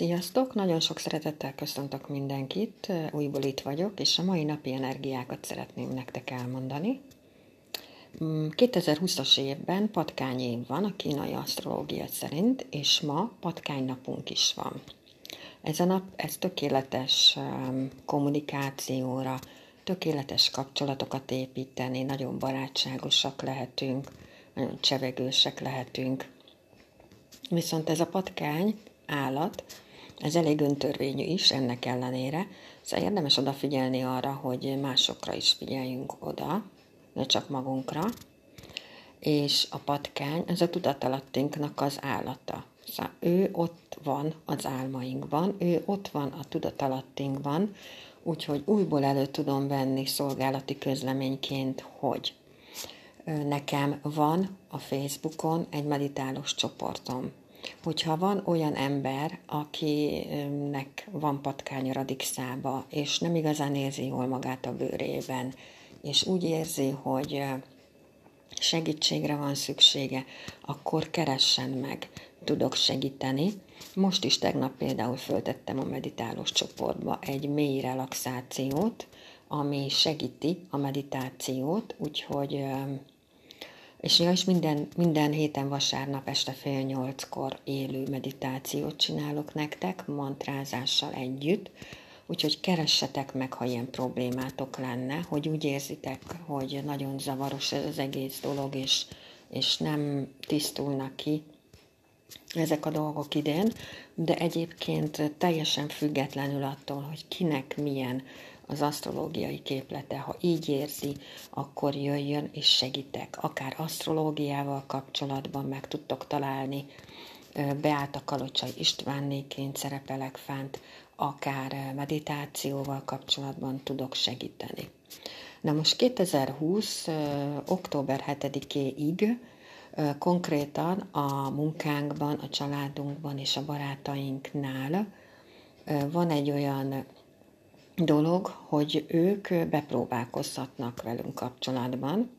Sziasztok! Nagyon sok szeretettel köszöntök mindenkit, újból itt vagyok, és a mai napi energiákat szeretném nektek elmondani. 2020-as mm, évben patkány év van a kínai asztrológia szerint, és ma patkány napunk is van. Ez a nap, ez tökéletes kommunikációra, tökéletes kapcsolatokat építeni, nagyon barátságosak lehetünk, nagyon csevegősek lehetünk. Viszont ez a patkány állat, ez elég öntörvényű is ennek ellenére, szóval érdemes odafigyelni arra, hogy másokra is figyeljünk oda, ne csak magunkra, és a patkány, ez a tudatalattinknak az állata. Szóval ő ott van az álmainkban, ő ott van a tudatalattinkban, úgyhogy újból elő tudom venni szolgálati közleményként, hogy nekem van a Facebookon egy meditálós csoportom hogyha van olyan ember, akinek van patkány a radixába, és nem igazán érzi jól magát a bőrében, és úgy érzi, hogy segítségre van szüksége, akkor keressen meg, tudok segíteni. Most is tegnap például föltettem a meditálós csoportba egy mély relaxációt, ami segíti a meditációt, úgyhogy és ja, és minden, minden héten vasárnap este fél nyolckor élő meditációt csinálok nektek, mantrázással együtt, úgyhogy keressetek meg, ha ilyen problémátok lenne, hogy úgy érzitek, hogy nagyon zavaros ez az egész dolog, és, és nem tisztulnak ki ezek a dolgok idén, de egyébként teljesen függetlenül attól, hogy kinek milyen az asztrológiai képlete. Ha így érzi, akkor jöjjön és segítek. Akár asztrológiával kapcsolatban meg tudtok találni. Beáta Kalocsai Istvánnéként szerepelek fent, akár meditációval kapcsolatban tudok segíteni. Na most 2020. október 7-éig konkrétan a munkánkban, a családunkban és a barátainknál van egy olyan dolog, hogy ők bepróbálkozhatnak velünk kapcsolatban,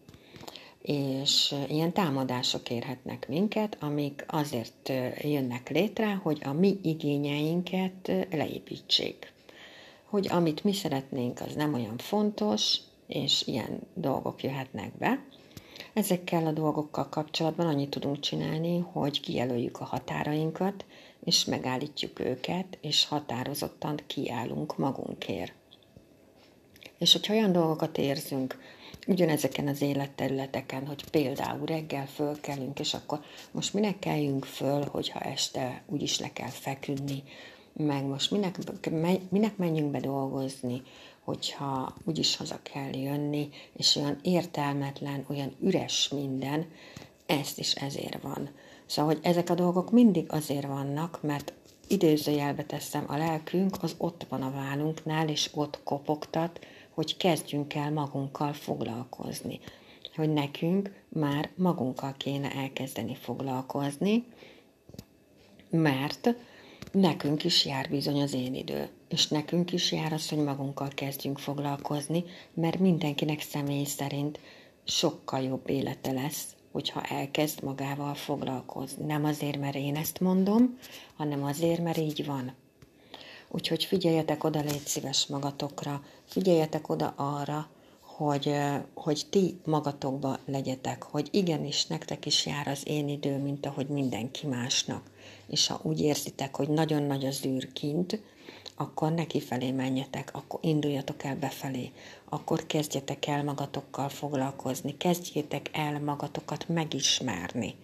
és ilyen támadások érhetnek minket, amik azért jönnek létre, hogy a mi igényeinket leépítsék. Hogy amit mi szeretnénk, az nem olyan fontos, és ilyen dolgok jöhetnek be. Ezekkel a dolgokkal kapcsolatban annyit tudunk csinálni, hogy kijelöljük a határainkat, és megállítjuk őket, és határozottan kiállunk magunkért. És hogyha olyan dolgokat érzünk, ugyanezeken az életterületeken, hogy például reggel fölkelünk, és akkor most minek kelljünk föl, hogyha este úgyis le kell feküdni, meg most minek, minek menjünk be dolgozni, hogyha úgyis haza kell jönni, és olyan értelmetlen, olyan üres minden, ezt is ezért van. Szóval, hogy ezek a dolgok mindig azért vannak, mert idézőjelbe teszem, a lelkünk az ott van a vállunknál, és ott kopogtat, hogy kezdjünk el magunkkal foglalkozni. Hogy nekünk már magunkkal kéne elkezdeni foglalkozni, mert nekünk is jár bizony az én idő, és nekünk is jár az, hogy magunkkal kezdjünk foglalkozni, mert mindenkinek személy szerint sokkal jobb élete lesz, hogyha elkezd magával foglalkozni. Nem azért, mert én ezt mondom, hanem azért, mert így van. Úgyhogy figyeljetek oda, légy szíves magatokra, figyeljetek oda arra, hogy, hogy ti magatokba legyetek, hogy igenis nektek is jár az én idő, mint ahogy mindenki másnak. És ha úgy érzitek, hogy nagyon nagy az űr kint, akkor neki felé menjetek, akkor induljatok el befelé, akkor kezdjetek el magatokkal foglalkozni, kezdjétek el magatokat megismerni.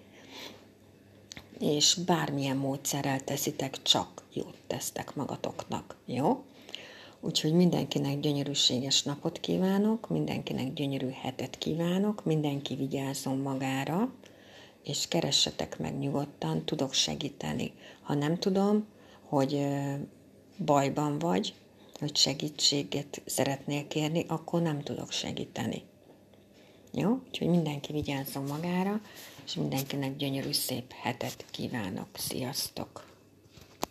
És bármilyen módszerrel teszitek, csak jót tesztek magatoknak, jó? Úgyhogy mindenkinek gyönyörűséges napot kívánok, mindenkinek gyönyörű hetet kívánok, mindenki vigyázzon magára, és keressetek meg nyugodtan, tudok segíteni. Ha nem tudom, hogy bajban vagy, hogy segítséget szeretnél kérni, akkor nem tudok segíteni. Jó? Úgyhogy mindenki vigyázzon magára, és mindenkinek gyönyörű szép hetet kívánok. Sziasztok!